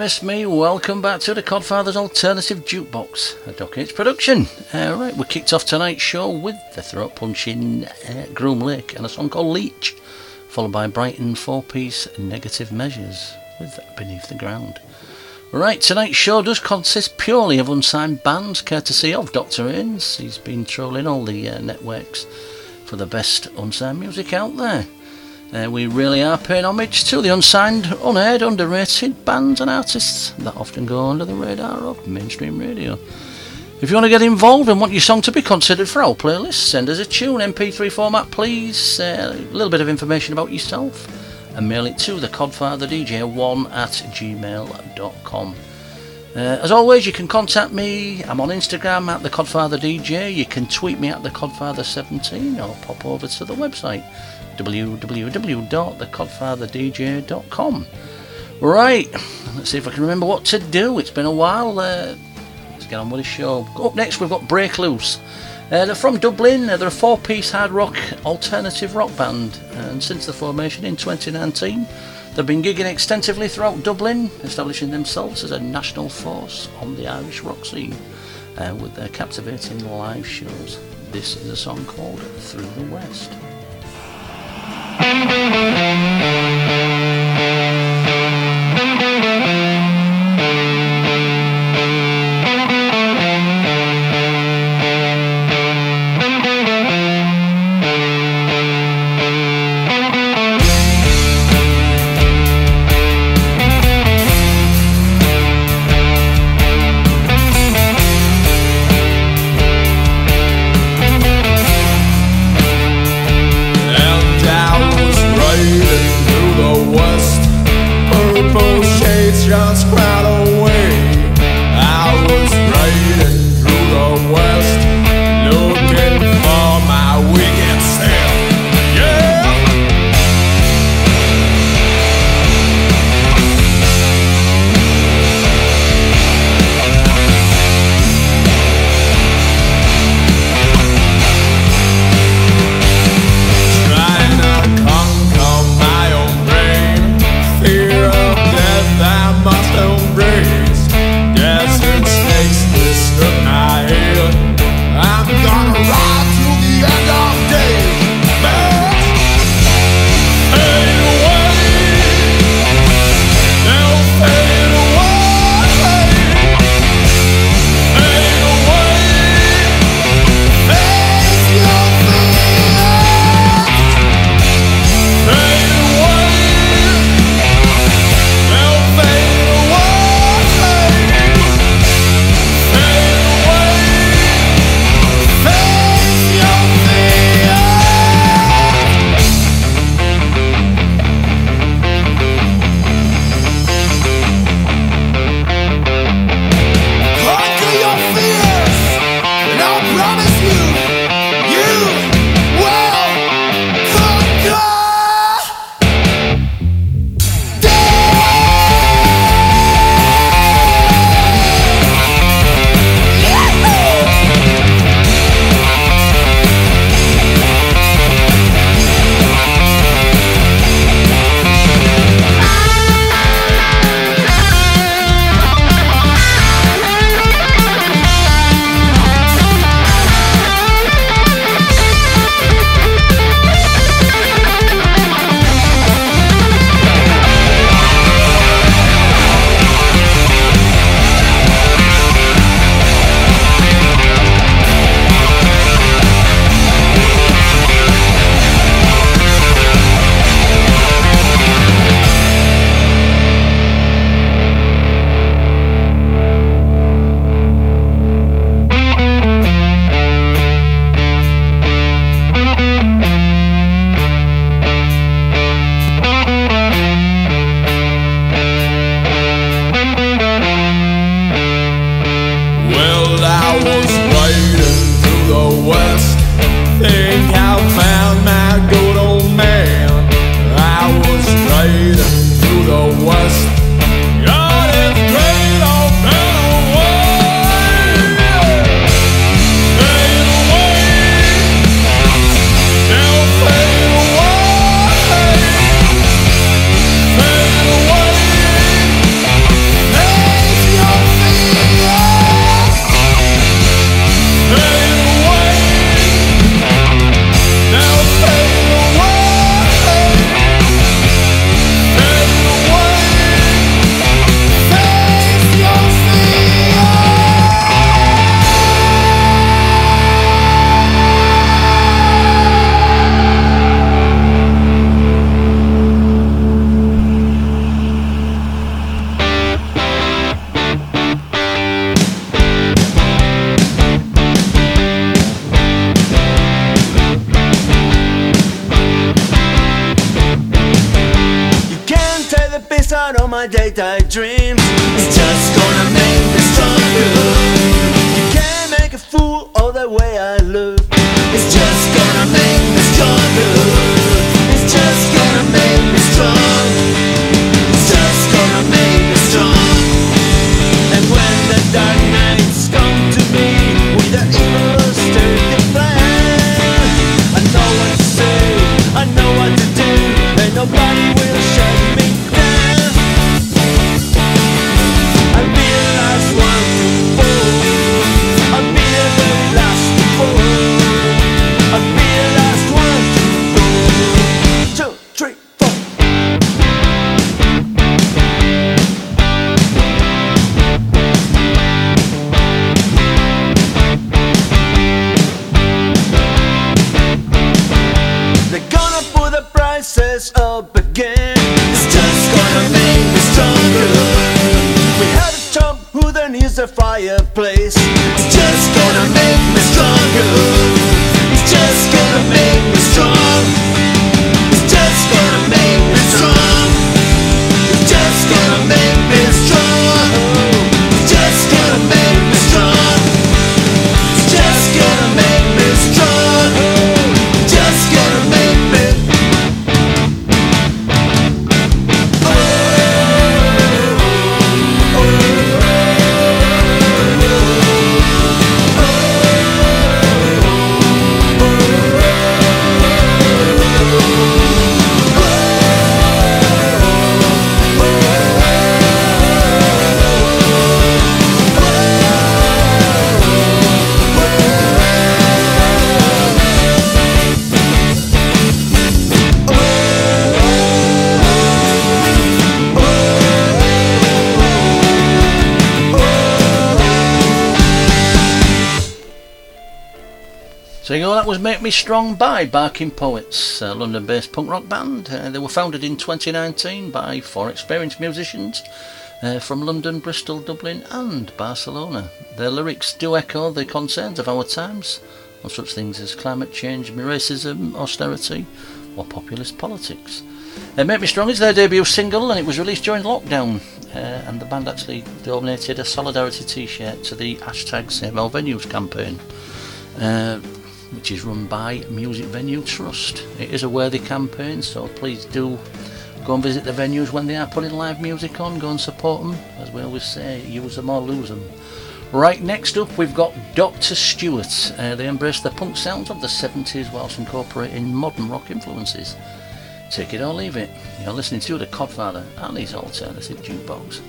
Missed me? Welcome back to the Codfather's Alternative Jukebox, a Doc H production. Uh, right, we kicked off tonight's show with the throat punching uh, Groom Lake and a song called Leech, followed by Brighton four piece Negative Measures with Beneath the Ground. Right, tonight's show does consist purely of unsigned bands, courtesy of Dr. Ains. He's been trolling all the uh, networks for the best unsigned music out there. Uh, we really are paying homage to the unsigned, unheard, underrated bands and artists that often go under the radar of mainstream radio. If you want to get involved and want your song to be considered for our playlist, send us a tune, MP3 format, please. Uh, a little bit of information about yourself, and mail it to the CodfatherDJ1 at gmail.com. Uh, as always, you can contact me. I'm on Instagram at the Codfather DJ. You can tweet me at the Codfather17 or pop over to the website www.thecodfatherdj.com. Right, let's see if I can remember what to do. It's been a while. Uh, let's get on with the show. Up next, we've got Brake Loose. Uh, they're from Dublin. They're a four-piece hard rock alternative rock band, and since the formation in 2019, they've been gigging extensively throughout Dublin, establishing themselves as a national force on the Irish rock scene uh, with their captivating live shows. This is a song called Through the West. A fireplace. Just gonna make me Me Strong by Barking Poets, a London-based punk rock band. Uh, they were founded in 2019 by four experienced musicians uh, from London, Bristol, Dublin and Barcelona. Their lyrics do echo the concerns of our times on such things as climate change, racism, austerity or populist politics. Uh, Make Me Strong is their debut single and it was released during lockdown uh, and the band actually donated a solidarity t-shirt to the hashtag Save Our Venues campaign. Uh, which is run by Music Venue Trust. It is a worthy campaign, so please do go and visit the venues when they are putting live music on. Go and support them, as we always say, use them or lose them. Right, next up we've got Dr. Stuart. Uh, they embrace the punk sounds of the 70s whilst incorporating modern rock influences. Take it or leave it. You're listening to The Codfather and his alternative jukebox.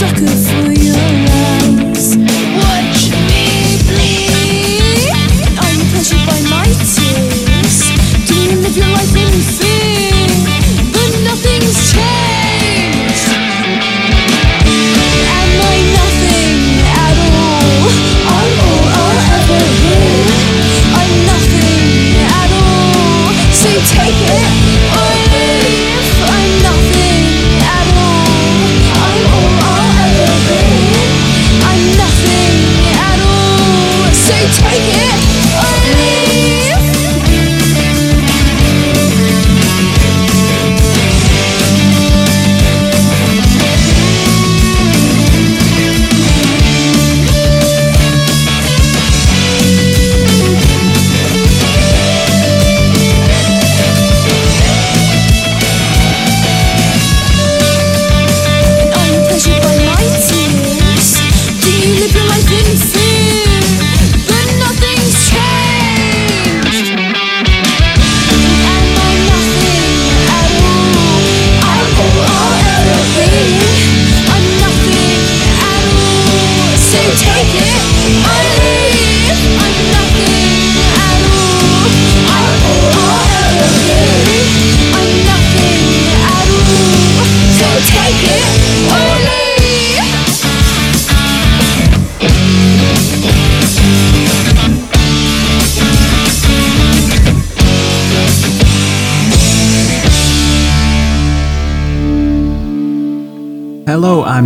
suckers.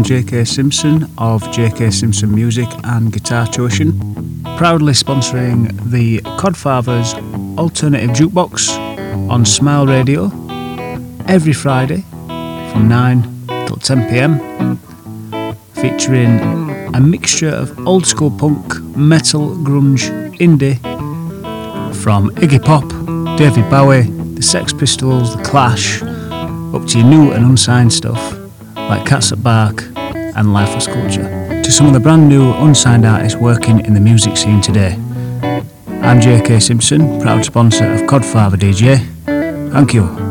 JK Simpson of JK Simpson Music and Guitar Tuition, proudly sponsoring the Codfathers Alternative Jukebox on Smile Radio every Friday from 9 till 10 pm, featuring a mixture of old school punk, metal, grunge, indie from Iggy Pop, David Bowie, the Sex Pistols, The Clash, up to your new and unsigned stuff like Cats That Bark and Lifeless Culture, to some of the brand new unsigned artists working in the music scene today. I'm JK Simpson, proud sponsor of Codfather DJ. Thank you.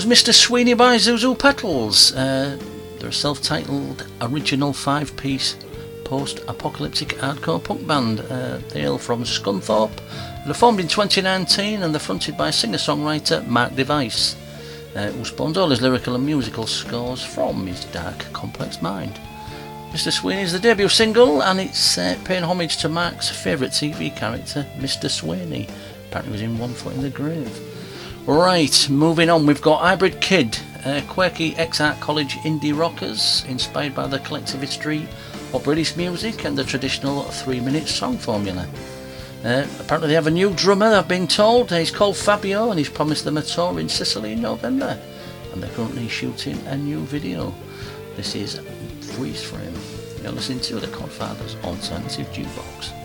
Was Mr. Sweeney by Zuzu's Petals. Uh, they're a self titled original five piece post apocalyptic hardcore punk band. Uh, they hail from Scunthorpe. They're formed in 2019 and they're fronted by singer songwriter Mark Device, uh, who spawns all his lyrical and musical scores from his dark, complex mind. Mr. Sweeney is the debut single and it's uh, paying homage to Mark's favourite TV character, Mr. Sweeney. Apparently, was in One Foot in the Grave. Right, moving on, we've got Hybrid Kid, uh, quirky ex-art college indie rockers inspired by the collective history of British music and the traditional three-minute song formula. Uh, apparently they have a new drummer, I've been told. He's called Fabio and he's promised them a tour in Sicily in November. And they're currently shooting a new video. This is Freeze Frame. You're listening to the Codfathers Alternative Jukebox.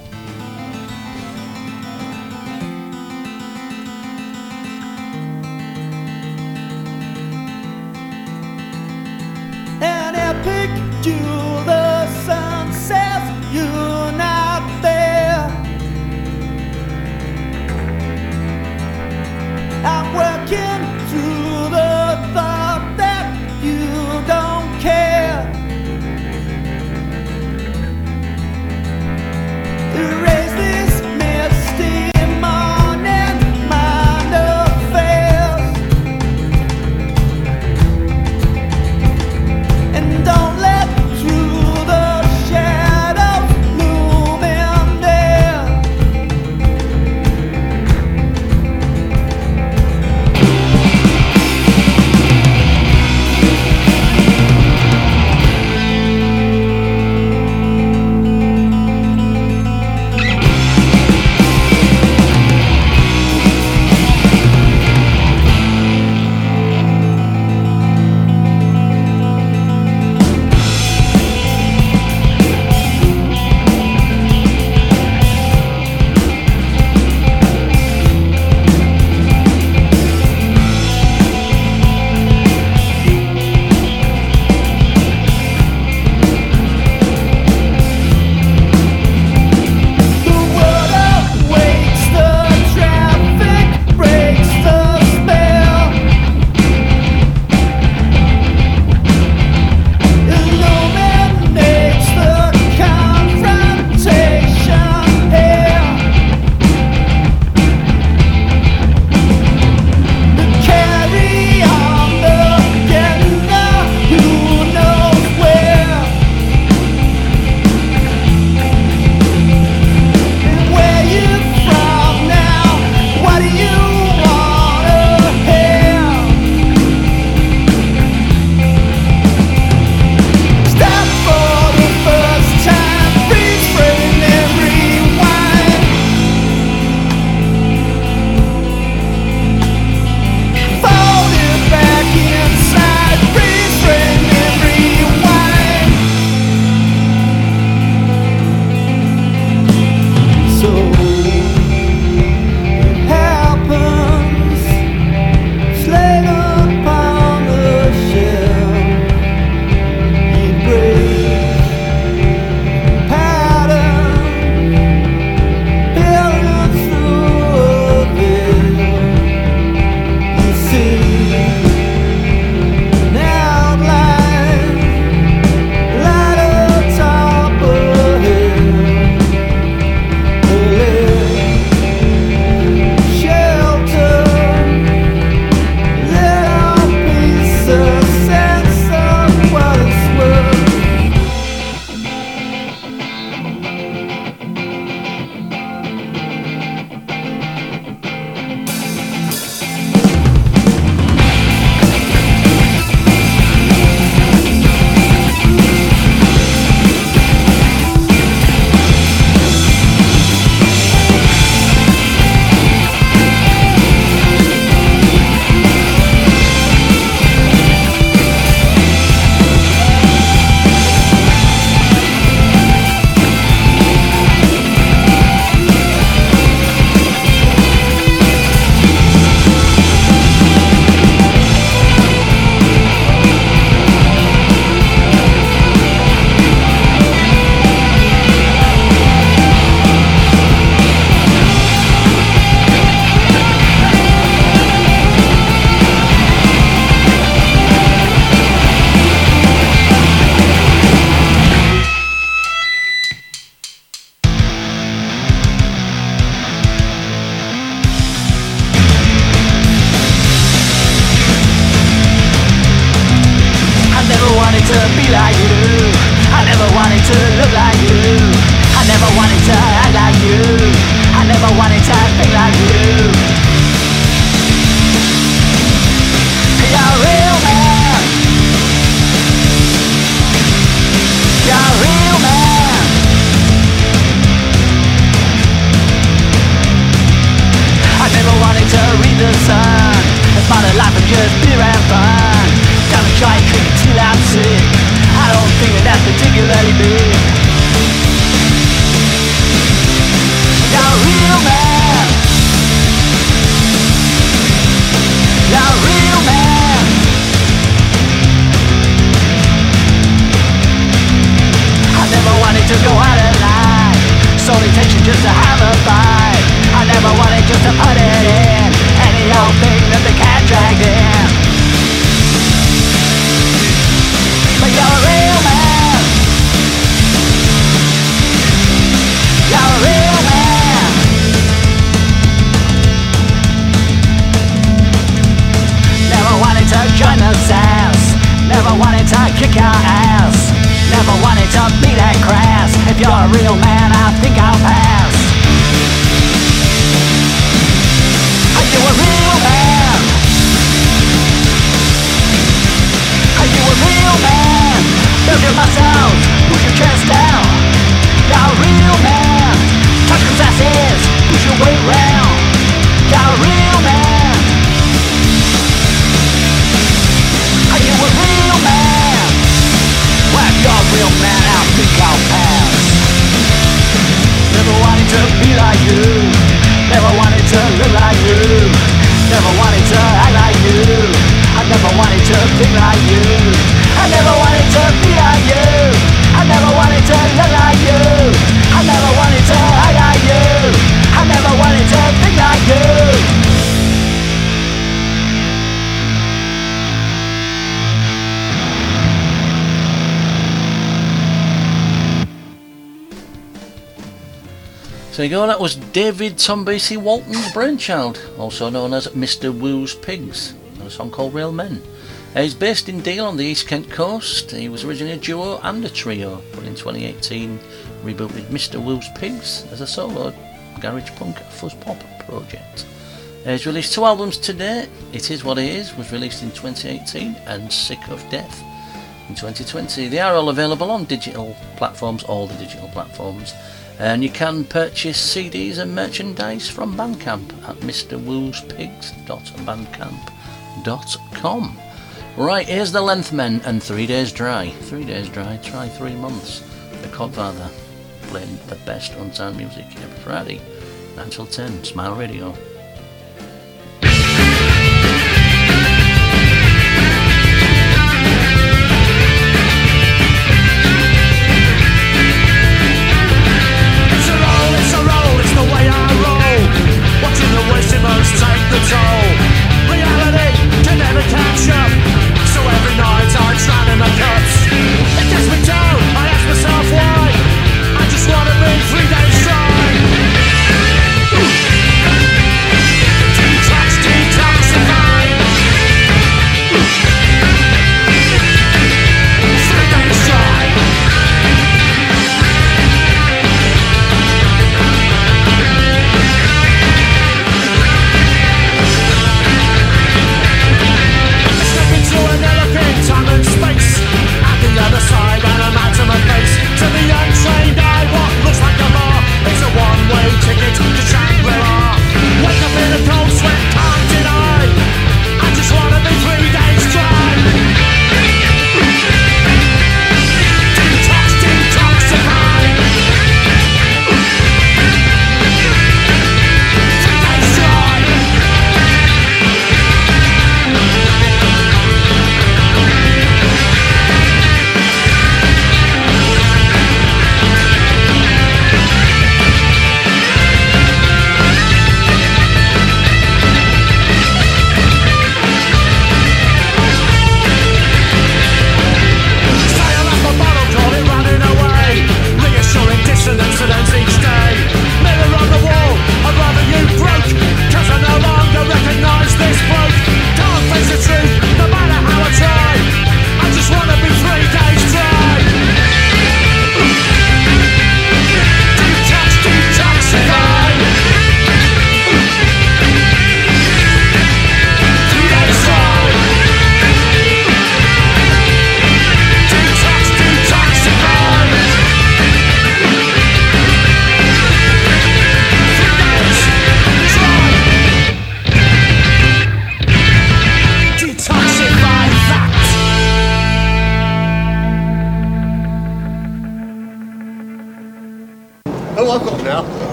So you go, that was David Tombasi Walton's brainchild, also known as Mr. Wu's Pigs, a song called Real Men. Uh, he's based in Deal on the East Kent coast. He was originally a duo and a trio, but in 2018 rebooted Mr. Wu's Pigs as a solo garage punk fuzz pop project. Uh, he's released two albums to date. It Is What It Is was released in 2018 and Sick of Death in 2020. They are all available on digital platforms, all the digital platforms, and you can purchase CDs and merchandise from Bandcamp at mrwuspigs.bandcamp.com. Right, here's the Length Men and Three Days Dry. Three Days Dry, try three months. The Codfather playing the best unsound music every Friday, 9 till 10, Smile Radio.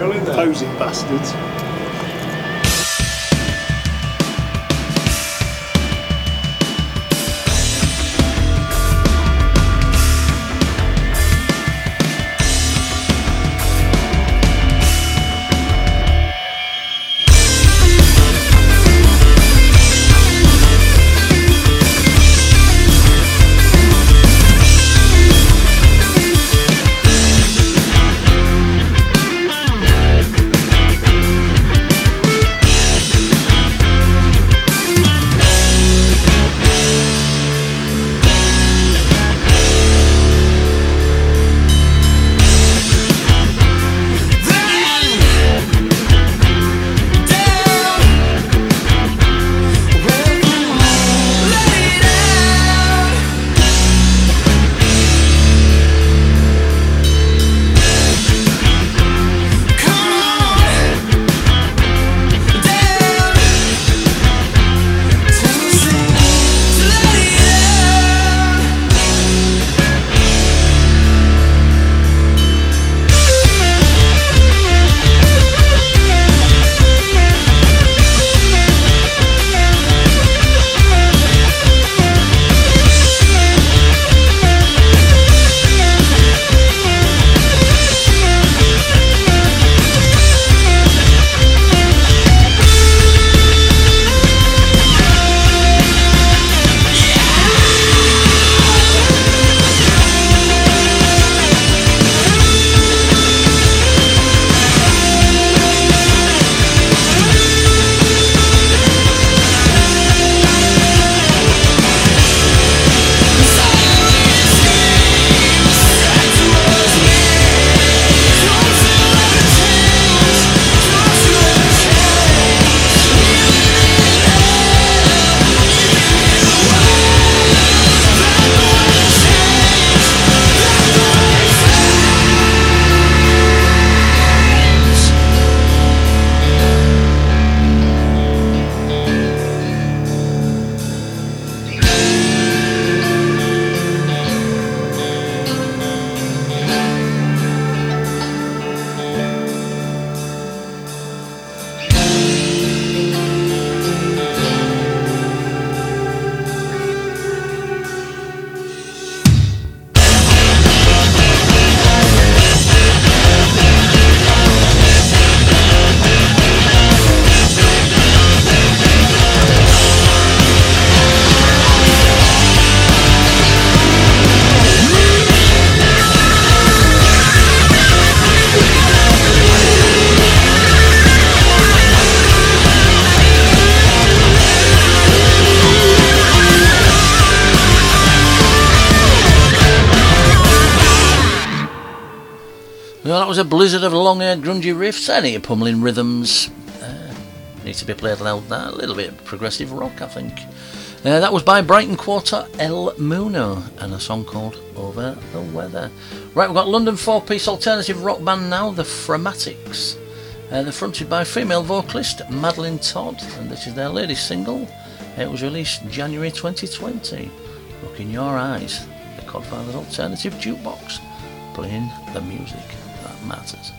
Posing bastards. Was a blizzard of long-haired grungy riffs and pummeling rhythms. Uh, needs to be played loud that. A little bit of progressive rock, I think. Uh, that was by Brighton Quarter El Moono and a song called Over the Weather. Right, we've got London four-piece alternative rock band now, the Framatics. Uh, they're fronted by female vocalist Madeline Todd, and this is their latest single. It was released January 2020. Look in your eyes, the Codfather's Alternative Jukebox, playing the music that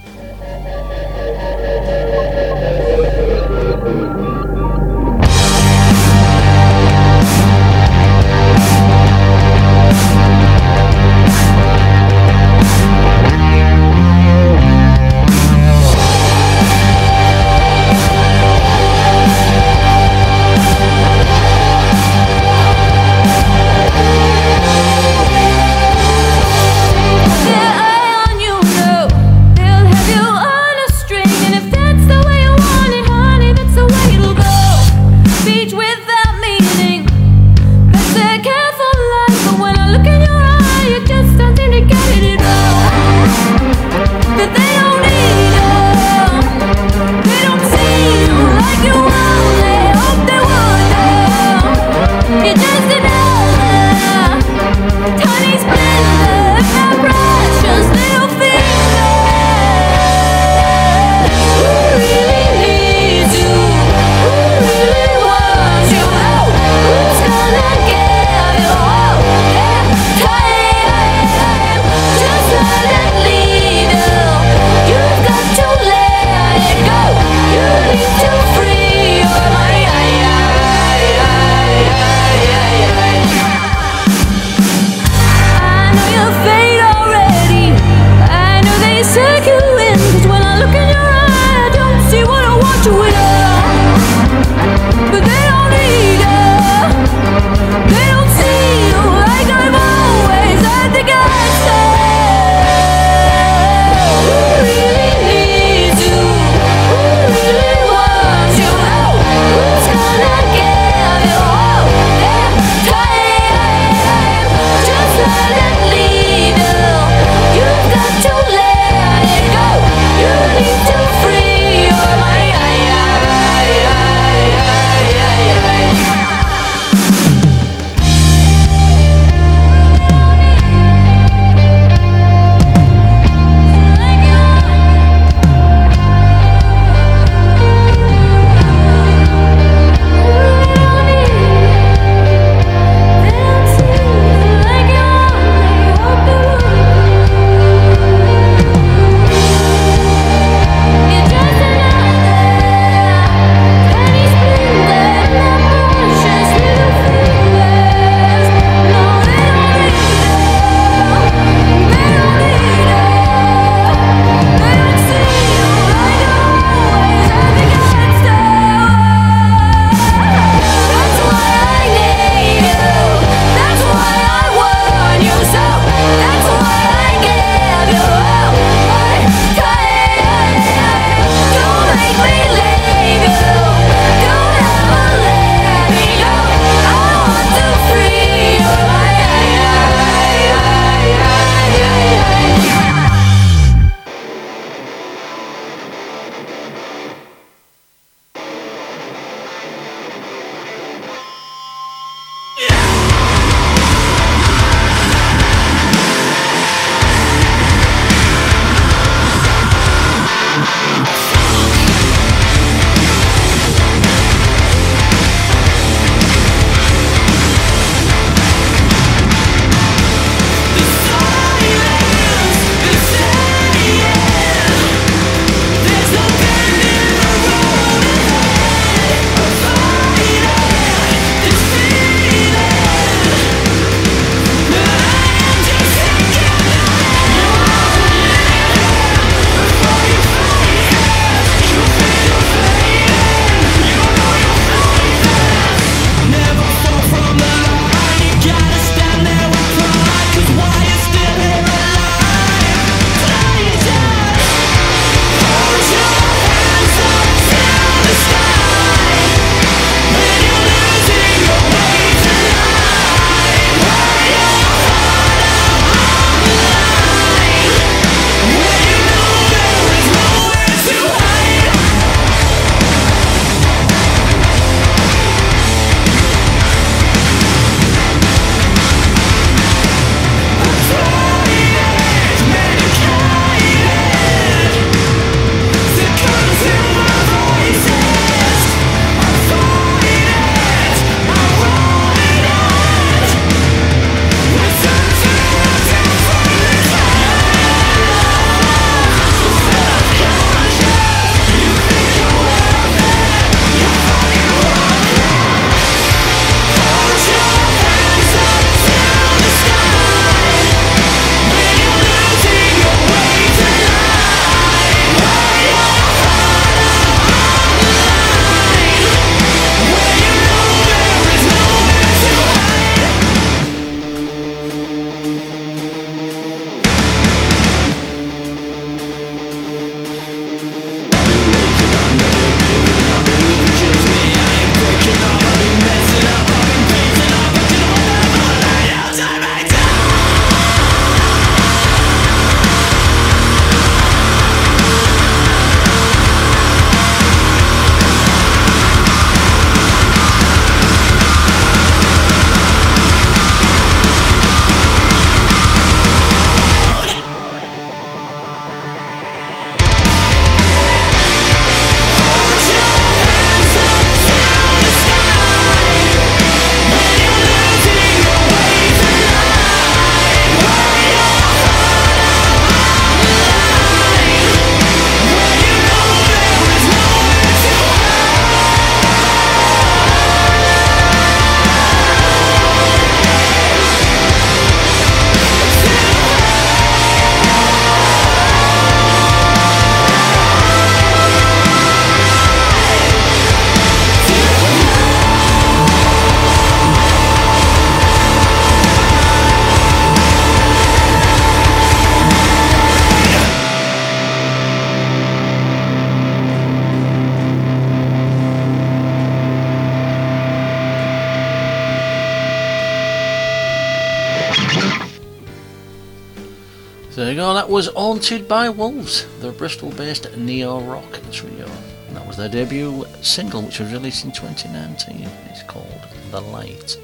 that was Haunted by Wolves, the Bristol based neo rock trio. And that was their debut single, which was released in 2019. It's called The Light.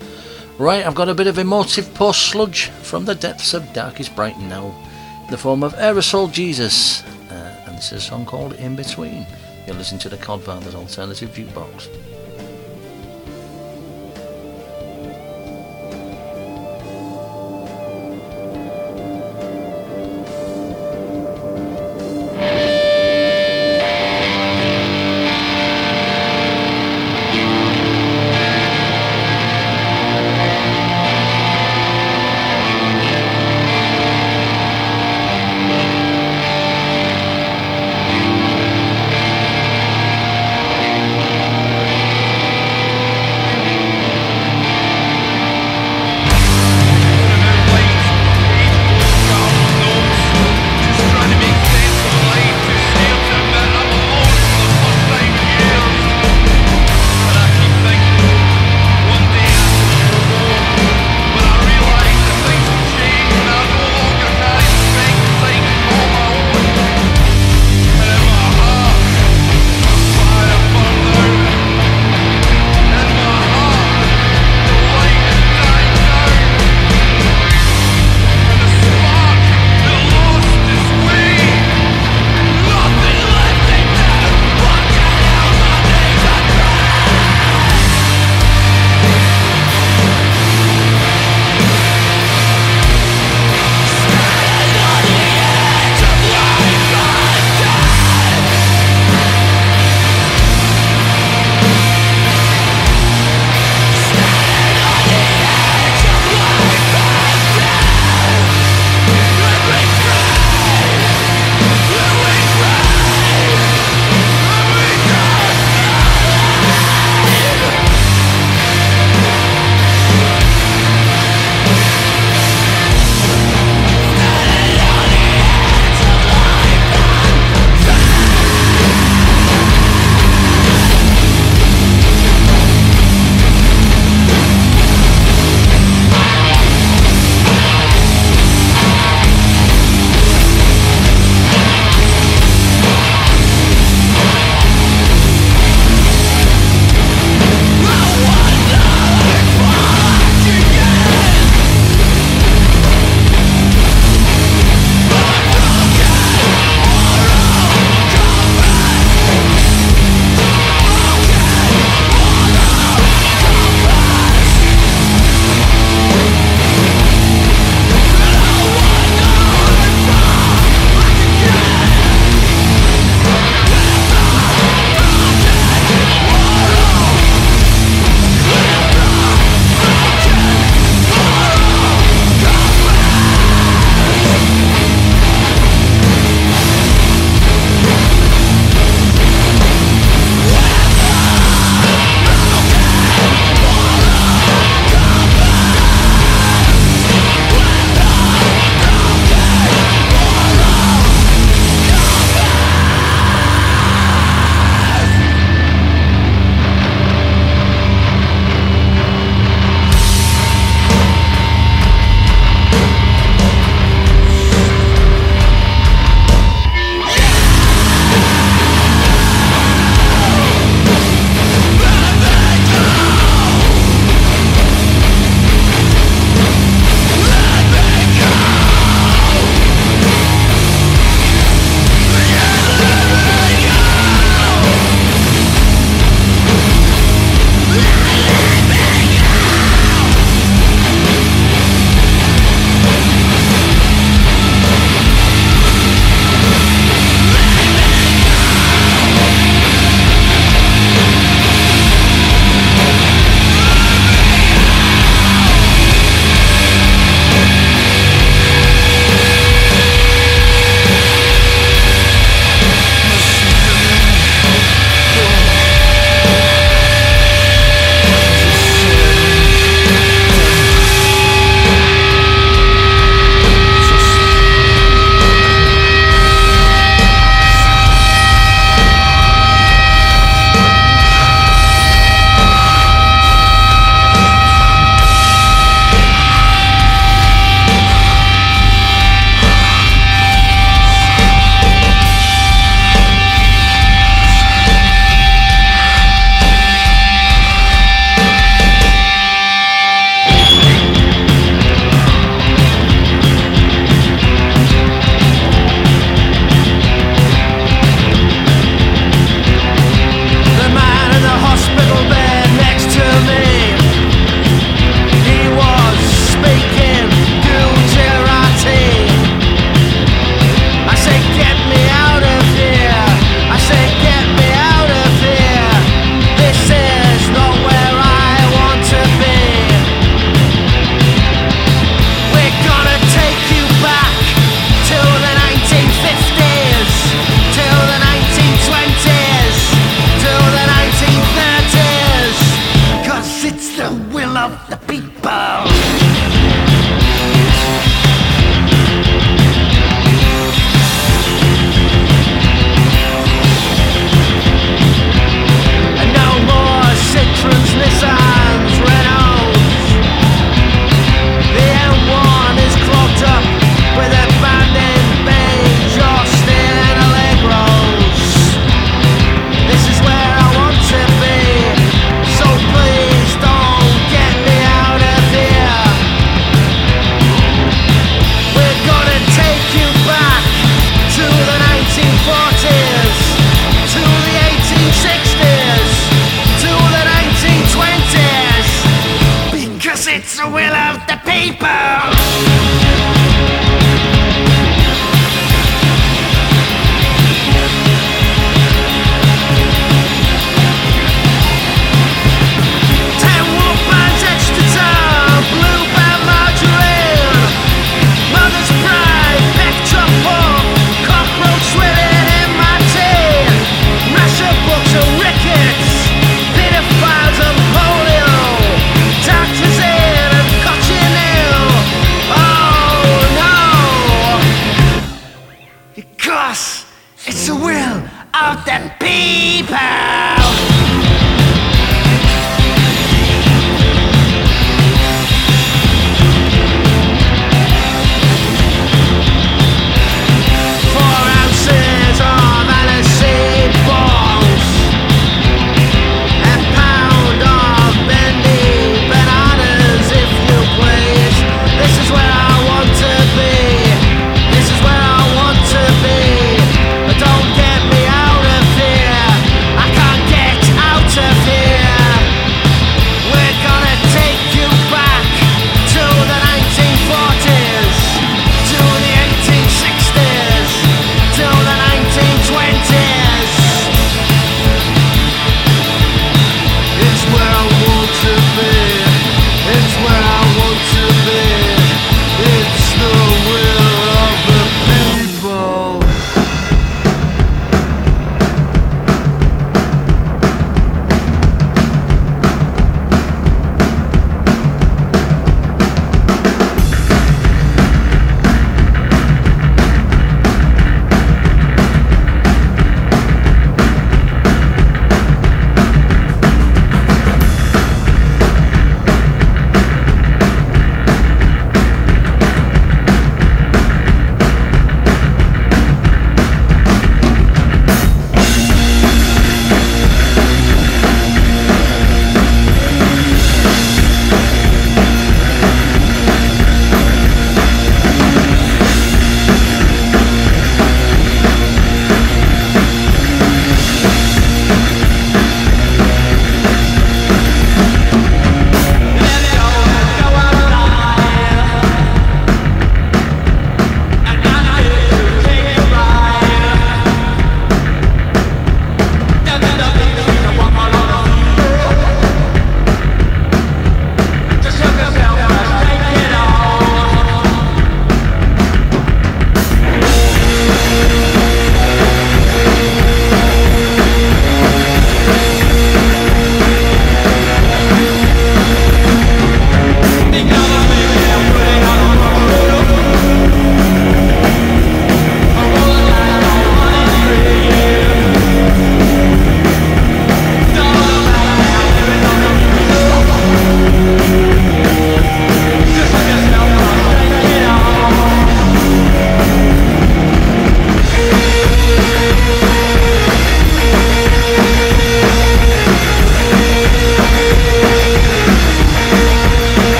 Right, I've got a bit of emotive post sludge from the depths of darkest Brighton now, in the form of Aerosol Jesus. Uh, and this is a song called In Between. You're listening to the Codfathers Alternative Jukebox.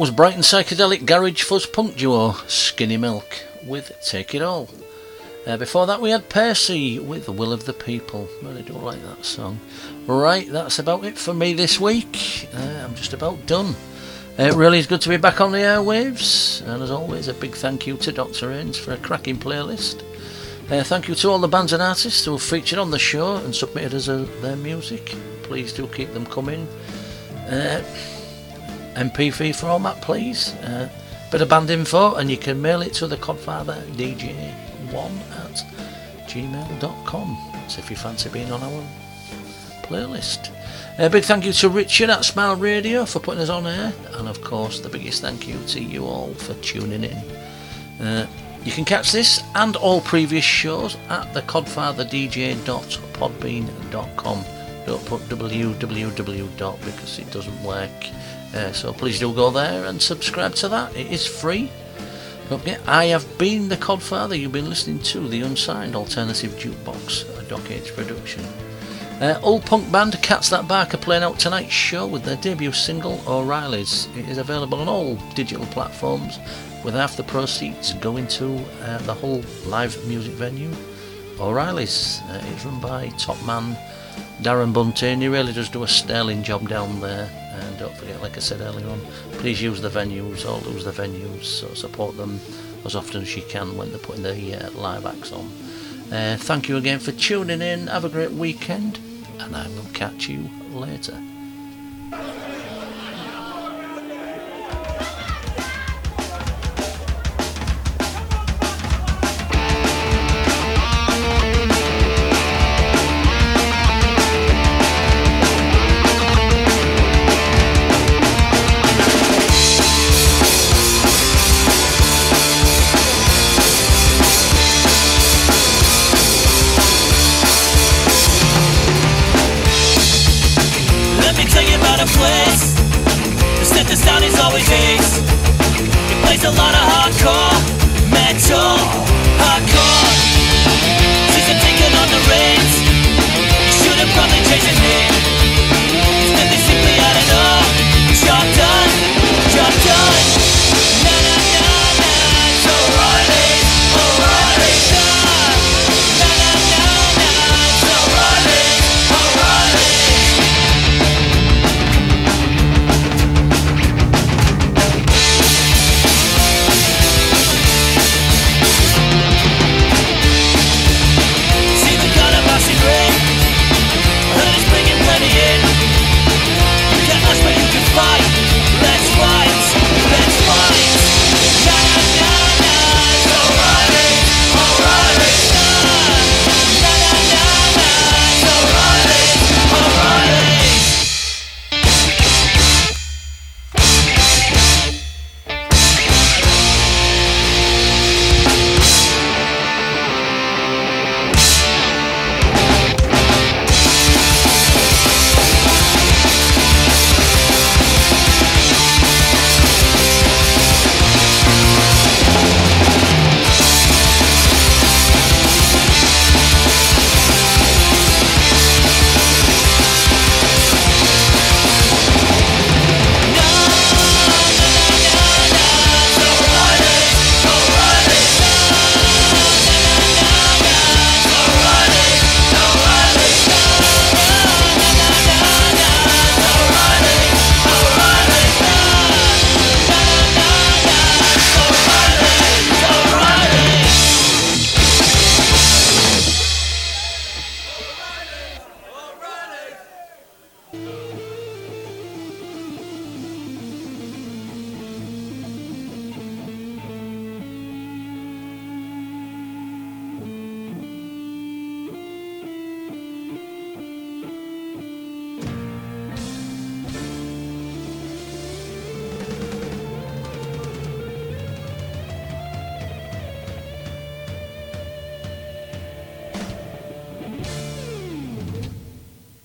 Was Brighton psychedelic garage fuzz punk duo Skinny Milk with Take It All. Uh, before that, we had Percy with The Will of the People. Really do like that song. Right, that's about it for me this week. Uh, I'm just about done. Uh, it really is good to be back on the airwaves. And as always, a big thank you to Dr. Ains for a cracking playlist. Uh, thank you to all the bands and artists who have featured on the show and submitted us uh, their music. Please do keep them coming. Uh, MP3 format, please. Uh, bit of band info, and you can mail it to the Codfather DJ1 at gmail.com. That's if you fancy being on our playlist. A big thank you to Richard at Smile Radio for putting us on air, and of course, the biggest thank you to you all for tuning in. Uh, you can catch this and all previous shows at the thecodfatherdj.podbean.com. Don't put www because it doesn't work. Uh, so please do go there and subscribe to that. It is free. I have been the Codfather. You've been listening to the Unsigned Alternative Jukebox, a Doc H production. Uh, old punk band Cats That Bark are playing out tonight's show with their debut single O'Reilly's. It is available on all digital platforms with half the proceeds going to uh, the whole live music venue O'Reilly's. Uh, it's run by top man Darren Bunting. He really does do a sterling job down there. And don't forget, like I said earlier on, please use the venues, all use the venues, so support them as often as you can when they're putting the uh, live acts on. Uh, thank you again for tuning in. Have a great weekend, and I will catch you later.